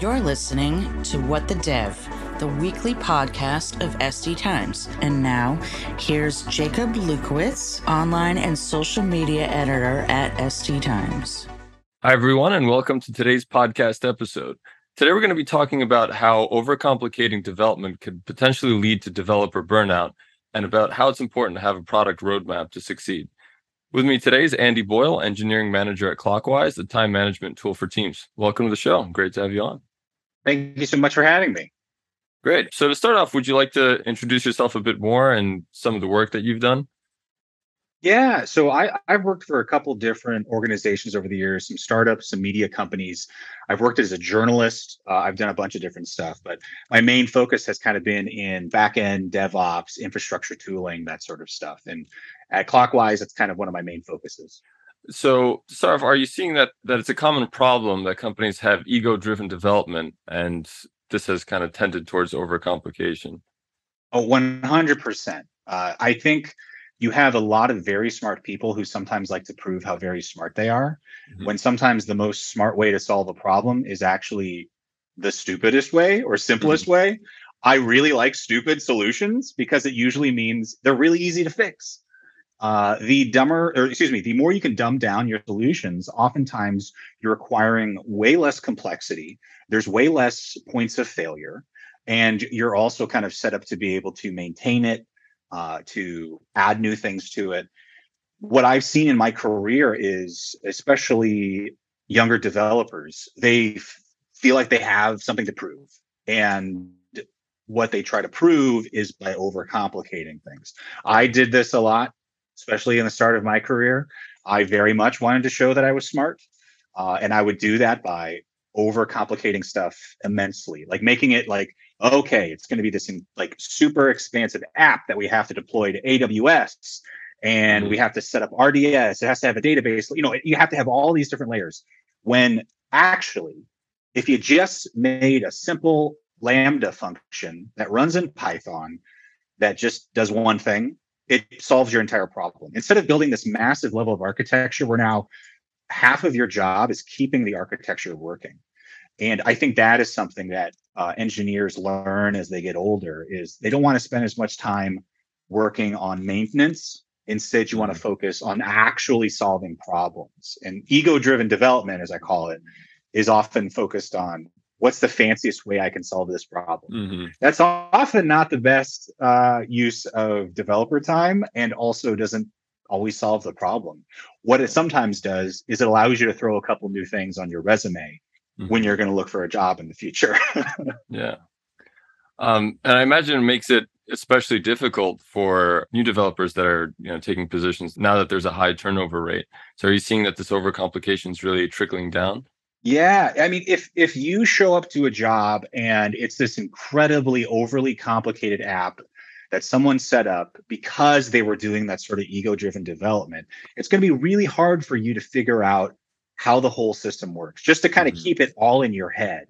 You're listening to What the Dev, the weekly podcast of SD Times. And now, here's Jakub Lewkowicz, online and social media editor at SD Times. Hi, everyone, and welcome to today's podcast episode. Today, we're going to be talking about how overcomplicating development could potentially lead to developer burnout and about how it's important to have a product roadmap to succeed. With me today is Andy Boyle, engineering manager at Clockwise, the time management tool for teams. Welcome to the show. Great to have you on. Thank you so much for having me. Great. So, to start off, would you like to introduce yourself a bit more and some of the work that you've done? Yeah, so I, I've worked for a couple different organizations over the years, some startups, some media companies. I've worked as a journalist. Uh, I've done a bunch of different stuff, but my main focus has kind of been in backend DevOps, infrastructure tooling, that sort of stuff. And at Clockwise, that's kind of one of my main focuses. So, to start off, are you seeing that that it's a common problem that companies have ego-driven development, and this has kind of tended towards overcomplication? Oh, 100%. Uh, I think you have a lot of very smart people who sometimes like to prove how very smart they are mm-hmm. when sometimes the most smart way to solve a problem is actually the stupidest way or simplest mm-hmm. way i really like stupid solutions because it usually means they're really easy to fix uh, the dumber or excuse me the more you can dumb down your solutions oftentimes you're acquiring way less complexity there's way less points of failure and you're also kind of set up to be able to maintain it uh, to add new things to it. What I've seen in my career is, especially younger developers, they f- feel like they have something to prove. And what they try to prove is by overcomplicating things. I did this a lot, especially in the start of my career. I very much wanted to show that I was smart. Uh, and I would do that by overcomplicating stuff immensely, like making it like okay, it's going to be this like super expansive app that we have to deploy to AWS and we mm-hmm. have to set up RDS. It has to have a database. You know, you have to have all these different layers. When actually, if you just made a simple Lambda function that runs in Python that just does one thing, it solves your entire problem. Instead of building this massive level of architecture, we're now half of your job is keeping the architecture working. And I think that is something that uh, engineers learn as they get older is they don't want to spend as much time working on maintenance. Instead, you want to mm-hmm. focus on actually solving problems. And ego-driven development, as I call it, is often focused on what's the fanciest way I can solve this problem. Mm-hmm. That's often not the best uh, use of developer time, and also doesn't always solve the problem. What it sometimes does is it allows you to throw a couple new things on your resume mm-hmm. when you're going to look for a job in the future. yeah. Um, and I imagine it makes it especially difficult for new developers that are you know taking positions now that there's a high turnover rate. So are you seeing that this overcomplication is really trickling down? Yeah, I mean, if if you show up to a job and it's this incredibly overly complicated app that someone set up because they were doing that sort of ego-driven development, it's going to be really hard for you to figure out how the whole system works just to kind of mm-hmm. keep it all in your head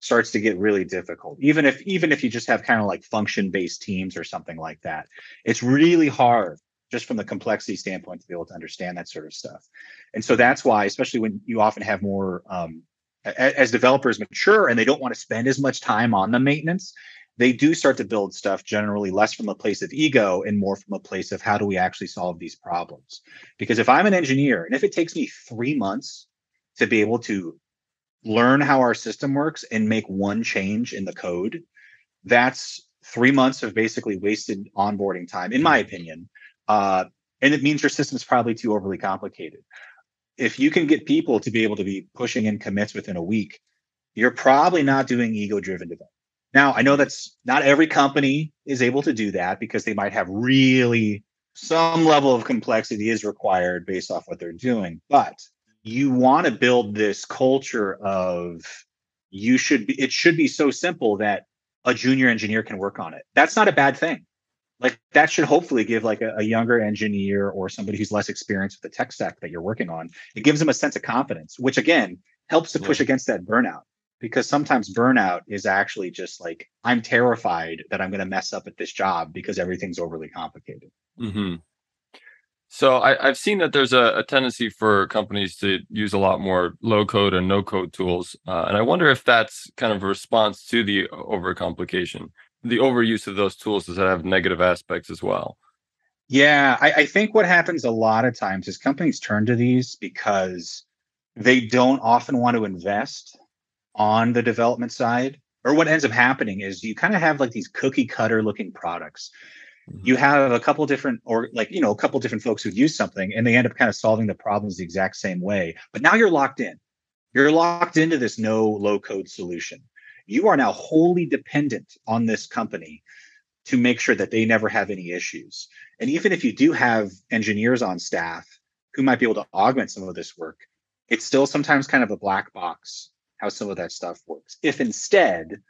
starts to get really difficult even if even if you just have kind of like function based teams or something like that it's really hard just from the complexity standpoint to be able to understand that sort of stuff and so that's why especially when you often have more um, as developers mature and they don't want to spend as much time on the maintenance they do start to build stuff generally less from a place of ego and more from a place of how do we actually solve these problems because if i'm an engineer and if it takes me three months to be able to learn how our system works and make one change in the code, that's three months of basically wasted onboarding time, in my opinion. Uh, and it means your system's probably too overly complicated. If you can get people to be able to be pushing in commits within a week, you're probably not doing ego driven development. Now, I know that's not every company is able to do that because they might have really some level of complexity is required based off what they're doing. But you want to build this culture of you should be it should be so simple that a junior engineer can work on it that's not a bad thing like that should hopefully give like a, a, younger engineer or somebody who's less experienced with the tech stack that you're working on it gives them a sense of confidence which again helps to push yeah. against that burnout because sometimes burnout is actually just like i'm terrified that i'm going to mess up at this job because everything's overly complicated mm-hmm. So I, have seen that there's a, a, tendency for companies to use a lot more low code and no code tools. Uh, and I wonder if that's kind of a response to the overcomplication. The overuse of those tools does that have negative aspects as well? Yeah, I, I think what happens a lot of times is companies turn to these because they don't often want to invest on the development side. Or what ends up happening is you kind of have like these cookie cutter looking products Mm-hmm. you have a couple different or like you know a couple different folks who use something and they end up kind of solving the problems the exact same way but now you're locked in you're locked into this no low code solution you are now wholly dependent on this company to make sure that they never have any issues and even if you do have engineers on staff who might be able to augment some of this work it's still sometimes kind of a black box how some of that stuff works if instead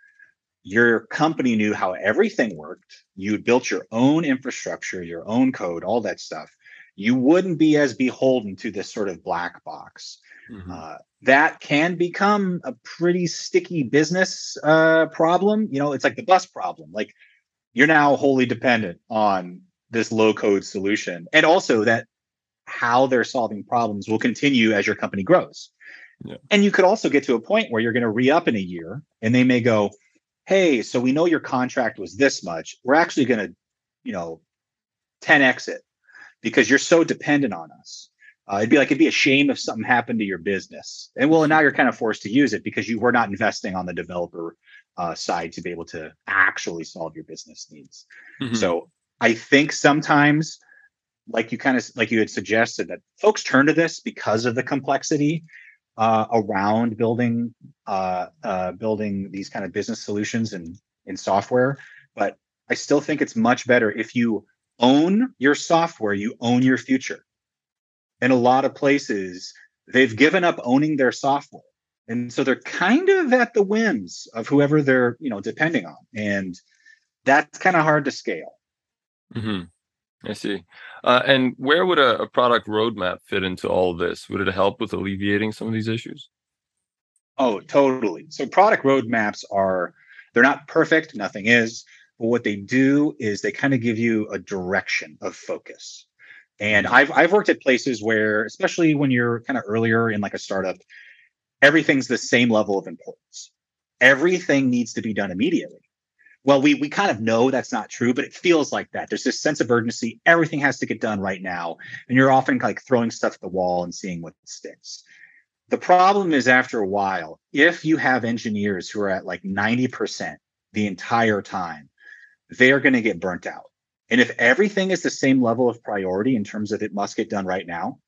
your company knew how everything worked. You built your own infrastructure, your own code, all that stuff. You wouldn't be as beholden to this sort of black box. Mm-hmm. Uh, that can become a pretty sticky business uh, problem. You know, it's like the bus problem. Like you're now wholly dependent on this low code solution, and also that how they're solving problems will continue as your company grows. Yeah. And you could also get to a point where you're going to re up in a year, and they may go, hey, so we know your contract was this much. We're actually going to, you know, 10x it because you're so dependent on us. Uh, it'd be like it'd be a shame if something happened to your business. And well, now you're kind of forced to use it because you were not investing on the developer uh, side to be able to actually solve your business needs. Mm-hmm. So I think sometimes, like you kind of like you had suggested, that folks turn to this because of the complexity uh, around building uh, uh, building these kind of business solutions and in software. But I still think it's much better if you own your software, you own your future. In a lot of places, they've given up owning their software. And so they're kind of at the whims of whoever they're, you know, depending on. And that's kind of hard to scale. Mm-hmm. I see. Uh, and where would a, a, product roadmap fit into all of this? Would it help with alleviating some of these issues? Oh, totally. So product roadmaps are they're not perfect, nothing is, but what they do is they kind of give you a direction of focus. And. I've I've worked at places where, especially when you're kind of earlier in like a startup, everything's the same level of importance. Everything needs to be done immediately well we we kind of know that's not true but it feels like that there's this sense of urgency everything has to get done right now and you're often like throwing stuff at the wall and seeing what sticks the problem is after a while if you have engineers who are at like 90% the entire time they are going to get burnt out and if everything is the same level of priority in terms of it must get done right now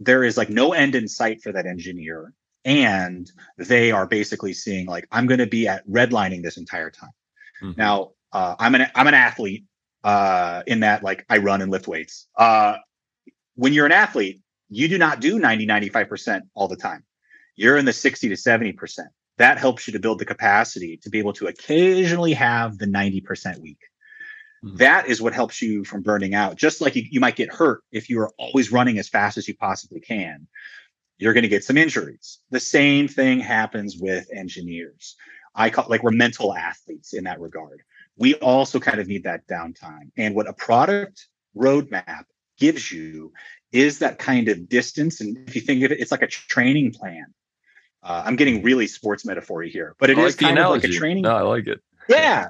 there is like no end in sight for that engineer and they are basically seeing like i'm going to be at redlining this entire time Mm-hmm. Now, uh, I'm an I'm an athlete uh, in that like I run and lift weights. Uh, when you're an athlete, you do not do 90 95% all the time. You're in the 60 to 70%. That helps you to build the capacity to be able to occasionally have the 90% week. Mm-hmm. That is what helps you from burning out. Just like you, you might get hurt if you are always running as fast as you possibly can, you're going to get some injuries. The same thing happens with engineers. I call like we're mental athletes in that regard. We also kind of need that downtime. And what a product roadmap gives you is that kind of distance. And if you think of it, it's like a training plan. Uh, I'm getting really sports metaphor here, but it is kind of like a training. No, I like it. Yeah.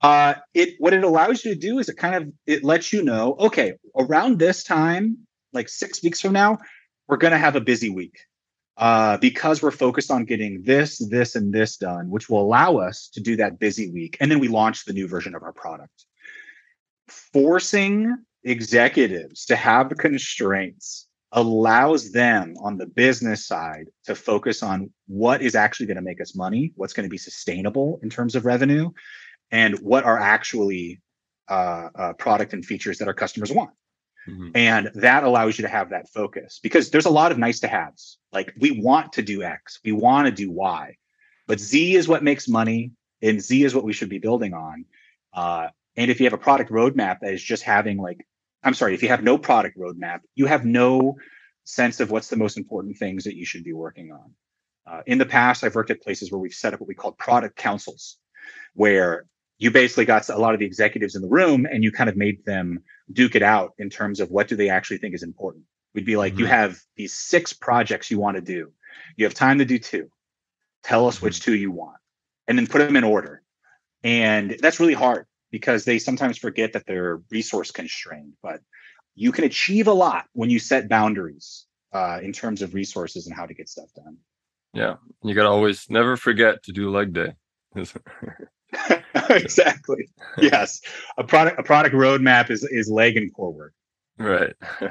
Uh, it what it allows you to do is it kind of it lets you know, okay, around this time, like six weeks from now, we're gonna have a busy week uh, because we're focused on getting this, this, and this done, which will allow us to do that busy week. And then we launch the new version of our product. Forcing executives to have constraints allows them on the business side to focus on what is actually going to make us money, what's going to be sustainable in terms of revenue, and what are actually uh, uh, product and features that our customers want. Mm-hmm. And that allows you to have that focus because there's a lot of nice to haves. Like we want to do X, we want to do Y, but Z is what makes money, and Z is what we should be building on. Uh, and if you have a product roadmap that is just having like, I'm sorry, if you have no product roadmap, you have no sense of what's the most important things that you should be working on. Uh, in the past, I've worked at places where we've set up what we call product councils, where you basically got a lot of the executives in the room and you kind of made them duke it out in terms of what do they actually think is important. We'd be like, mm-hmm. you have these six projects you want to do. You have time to do two. Tell us mm-hmm. which two you want, and then put them in order. And that's really hard because they sometimes forget that they're resource constrained. But you can achieve a lot when you set boundaries uh, in terms of resources and how to get stuff done. Yeah, you got to always never forget to do leg day. exactly. yes, a product a product roadmap is is leg and core work. Right.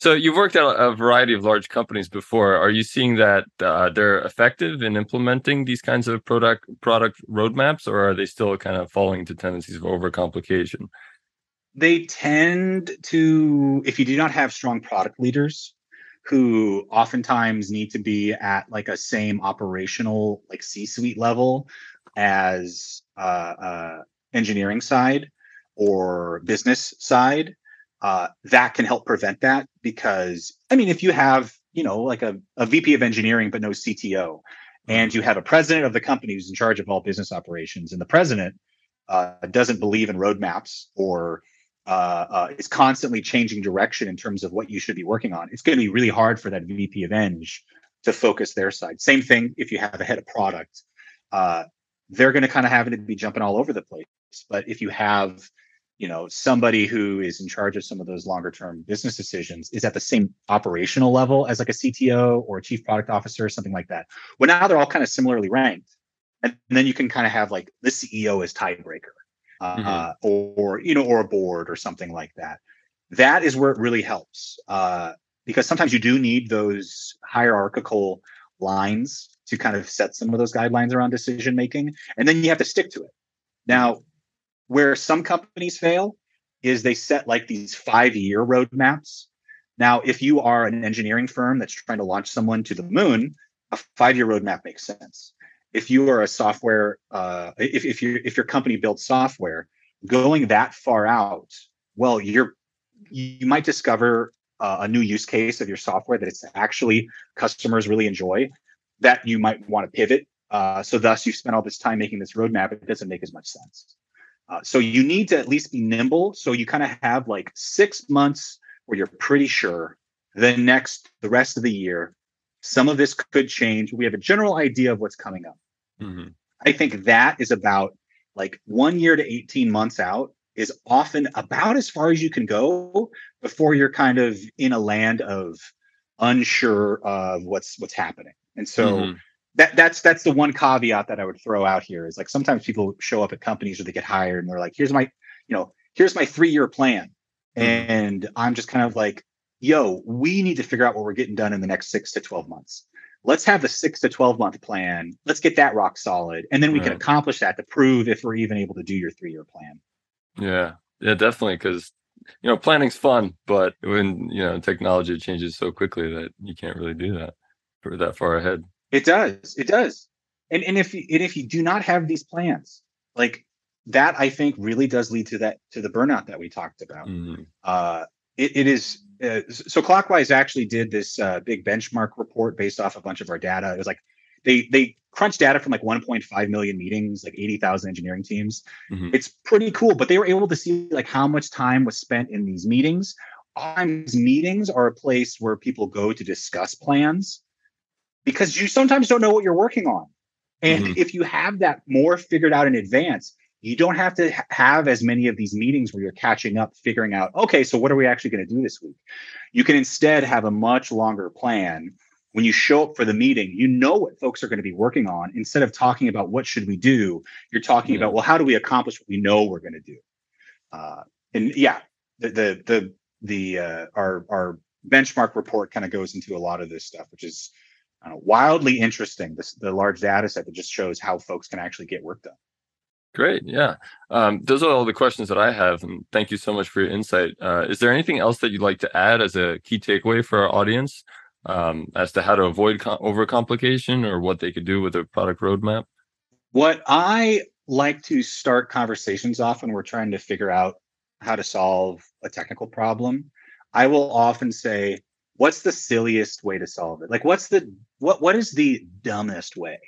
so you've worked at a variety of large companies before. Are you seeing that uh, they're effective in implementing these kinds of product product roadmaps, or are they still kind of falling into tendencies of overcomplication? They tend to, if you do not have strong product leaders, who oftentimes need to be at like a same operational like C-suite level as uh, uh, engineering side or business side uh, that can help prevent that because I mean, if you have you know like a, a VP of engineering but no CTO, and you have a president of the company who's in charge of all business operations, and the president uh, doesn't believe in roadmaps or uh, uh, is constantly changing direction in terms of what you should be working on, it's going to be really hard for that VP of Eng to focus their side. Same thing if you have a head of product. Uh, they're going to kind of have to be jumping all over the place. But if you have you know somebody who is in charge of some of those longer term business decisions is at the same operational level as like a cto or a chief product officer or something like that. Well now they're all kind of similarly ranked and then you can kind of have like the ceo as tiebreaker uh, mm-hmm. or you know or a board or something like that. That is where it really helps uh, because sometimes you do need those hierarchical lines to kind of set some of those guidelines around decision making and then you have to stick to it. Now where some companies fail is they set like these five year roadmaps. Now, if you are an engineering firm that's trying to launch someone to the moon, a five year roadmap makes sense. If you are a software, uh, if, if you if your company builds software, going that far out, well, you're you might discover uh, a new use case of your software that it's actually customers really enjoy that you might want to pivot. Uh, so thus, you spent all this time making this roadmap. It doesn't make as much sense. Uh, so you need to at least be nimble. So you kind of have like six months where you're pretty sure. Then next, the rest of the year, some of this could change. We have a general idea of what's coming up. Mm-hmm. I think that is about like one year to 18 months out is often about as far as you can go before you're kind of in a land of unsure of what's what's happening. And so mm-hmm that that's that's the one caveat that I would throw out here is like sometimes people show up at companies or they get hired and they're like, here's my, you know, here's my three year plan. Mm-hmm. And I'm just kind of like, yo, we need to figure out what we're getting done in the next six to 12 months. Let's have the six to 12 month plan. Let's get that rock solid. And then we right. can accomplish that to prove if we're even able to do your three year plan. Yeah. Yeah, definitely. Cause you know, planning's fun, but when you know technology changes so quickly that you can't really do that for that far ahead. It does. It does. And and if you, and if you do not have these plans, like that, I think really does lead to that to the burnout that we talked about. Mm-hmm. Uh, it, it is uh, so Clockwise actually did this uh, big benchmark report based off a bunch of our data. It was like they they crunched data from like 1.5 million meetings, like 80,000 engineering teams. Mm-hmm. It's pretty cool, but they were able to see like how much time was spent in these meetings. Times meetings are a place where people go to discuss plans because you sometimes don't know what you're working on. And mm-hmm. if you have that more figured out in advance, you don't have to have as many of these meetings where you're catching up, figuring out, okay, so what are we actually going to do this week? You can instead have a much longer plan. When you show up for the meeting, you know what folks are going to be working on. Instead of talking about what should we do, you're talking yeah. about, well, how do we accomplish what we know we're going to do? Uh, and yeah, the the the the uh, our our benchmark report kind of goes into a lot of this stuff, which is uh, wildly interesting. This the large data set that just shows how folks can actually get work done. Great, yeah. Um, those are all the questions that I have, and thank you so much for your insight. Uh, is there anything else that you'd like to add as a key takeaway for our audience um, as to how to avoid com- overcomplication or what they could do with a product roadmap? What I like to start conversations off when we're trying to figure out how to solve a technical problem, I will often say, what's the silliest way to solve it? Like what's the what what is the dumbest way?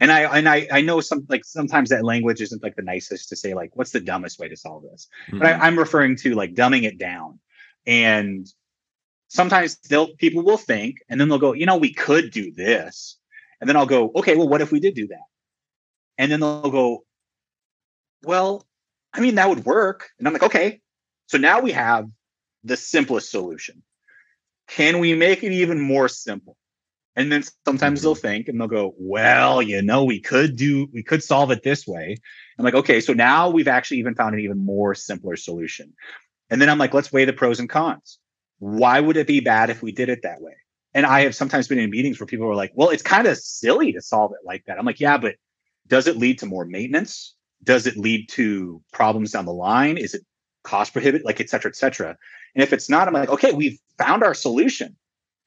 And I and I I know some like sometimes that language isn't like the nicest to say like what's the dumbest way to solve this, mm-hmm. but I, I'm referring to like dumbing it down. And sometimes they'll people will think and then they'll go, you know, we could do this. And then I'll go, okay, well, what if we did do that? And then they'll go, well, I mean, that would work. And I'm like, okay. So now we have the simplest solution. Can we make it even more simple? And then sometimes they'll mm-hmm. think and they'll go, well, you know, we could do, we could solve it this way. I'm like, okay, so now we've actually even found an even more simpler solution. And then I'm like, let's weigh the pros and cons. Why would it be bad if we did it that way? And I have sometimes been in meetings where people are like, well, it's kind of silly to solve it like that. I'm like, yeah, but does it lead to more maintenance? Does it lead to problems down the line? Is it cost prohibitive? Like, et cetera, et cetera. And if it's not, I'm like, okay, we've found our solution.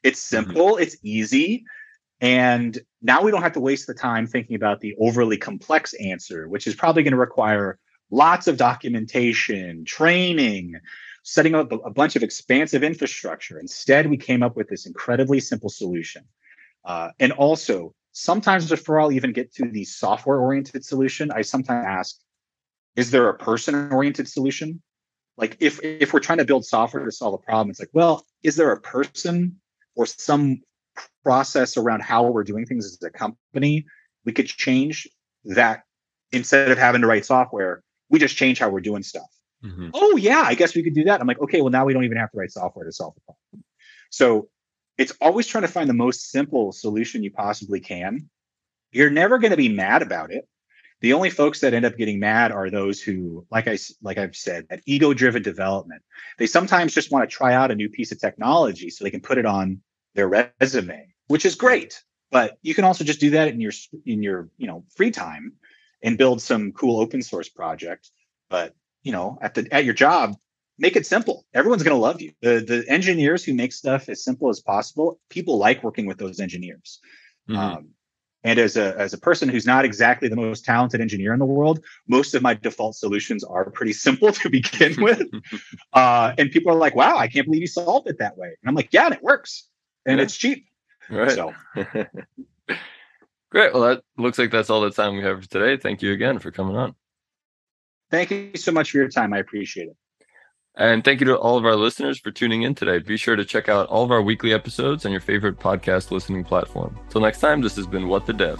It's mm-hmm. simple, mm-hmm. it's easy. And now we don't have to waste the time thinking about the overly complex answer, which is probably going to require lots of documentation, training, setting up a, a, bunch of expansive infrastructure. Instead, we came up with this incredibly simple solution. Uh, and also, sometimes before I'll even get to the software oriented solution, I sometimes ask, is there a person oriented solution? Like if if we're trying to build software to solve a problem, it's like, well, is there a person or some process around how we're doing things as a company we could change that instead of having to write software, we just change how we're doing stuff. Mm-hmm. Oh yeah, I guess we could do that. I'm like, okay, well now we don't even have to write software to solve the problem. So it's always trying to find the most simple solution you possibly can. You're never going to be mad about it. The only folks that end up getting mad are those who, like I like I've said, that ego-driven development. They sometimes just want to try out a new piece of technology so they can put it on their resume, which is great. But you can also just do that in your in your you know free time and build some cool open source project. But you know, at the at your job, make it simple. Everyone's going to love you. The the engineers who make stuff as simple as possible, people like working with those engineers. Mm-hmm. Um, and as a as a person who's not exactly the most talented engineer in the world, most of my default solutions are pretty simple to begin with. uh, and people are like, "Wow, I can't believe you solved it that way." And I'm like, "Yeah, and it works, and yeah. it's cheap." Right. So. Great. Well, that looks like that's all the time we have for today. Thank you again for coming on. Thank you so much for your time. I appreciate it. And thank you to all of our listeners for tuning in today. Be sure to check out all of our weekly episodes on your favorite podcast listening platform. Till next time, this has been What the Dev.